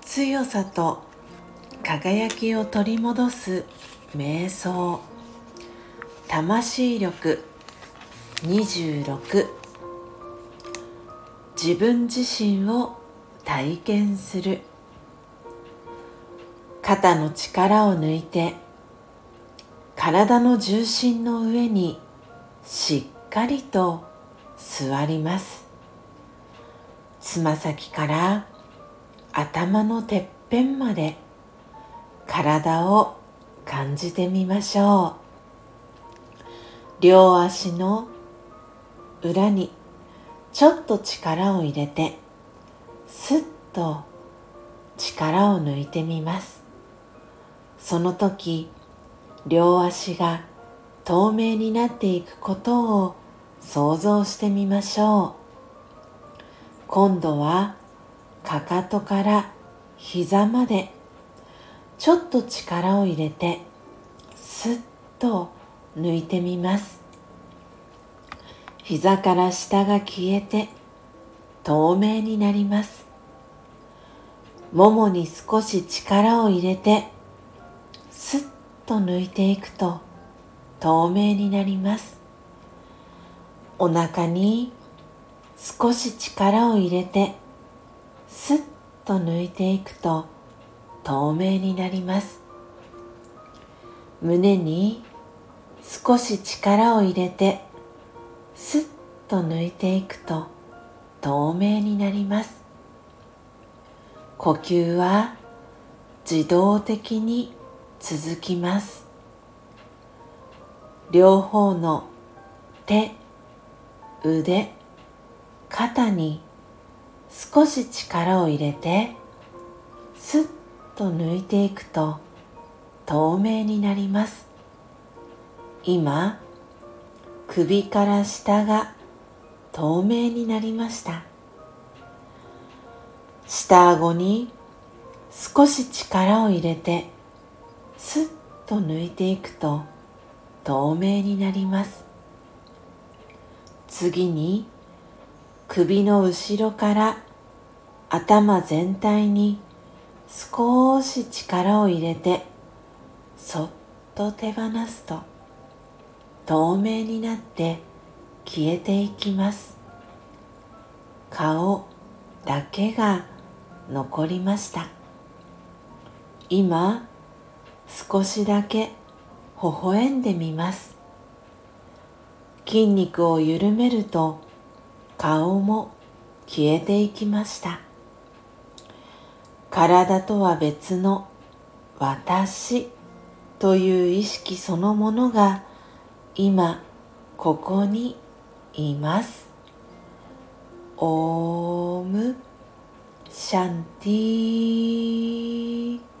強さと輝きを取り戻す瞑想魂力26自分自身を体験する肩の力を抜いて体の重心の上にしっかりと座ります。つま先から頭のてっぺんまで体を感じてみましょう。両足の裏にちょっと力を入れてスッと力を抜いてみます。その時両足が透明になっていくことを想像してみましょう。今度はかかとから膝までちょっと力を入れてスッと抜いてみます。膝から下が消えて透明になります。ももに少し力を入れてスッと抜いていくと透明になります。お腹に少し力を入れてスッと抜いていくと透明になります。胸に少し力を入れてスッと抜いていくと透明になります。呼吸は自動的に続きます。両方の手腕肩に少し力を入れてスッと抜いていくと透明になります。今首から下が透明になりました。下顎に少し力を入れてスッと抜いていくと透明になります。次に首の後ろから頭全体に少し力を入れてそっと手放すと透明になって消えていきます。顔だけが残りました。今少しだけ微笑んでみます。筋肉を緩めると顔も消えていきました。体とは別の私という意識そのものが今ここにいます。オームシャンティー。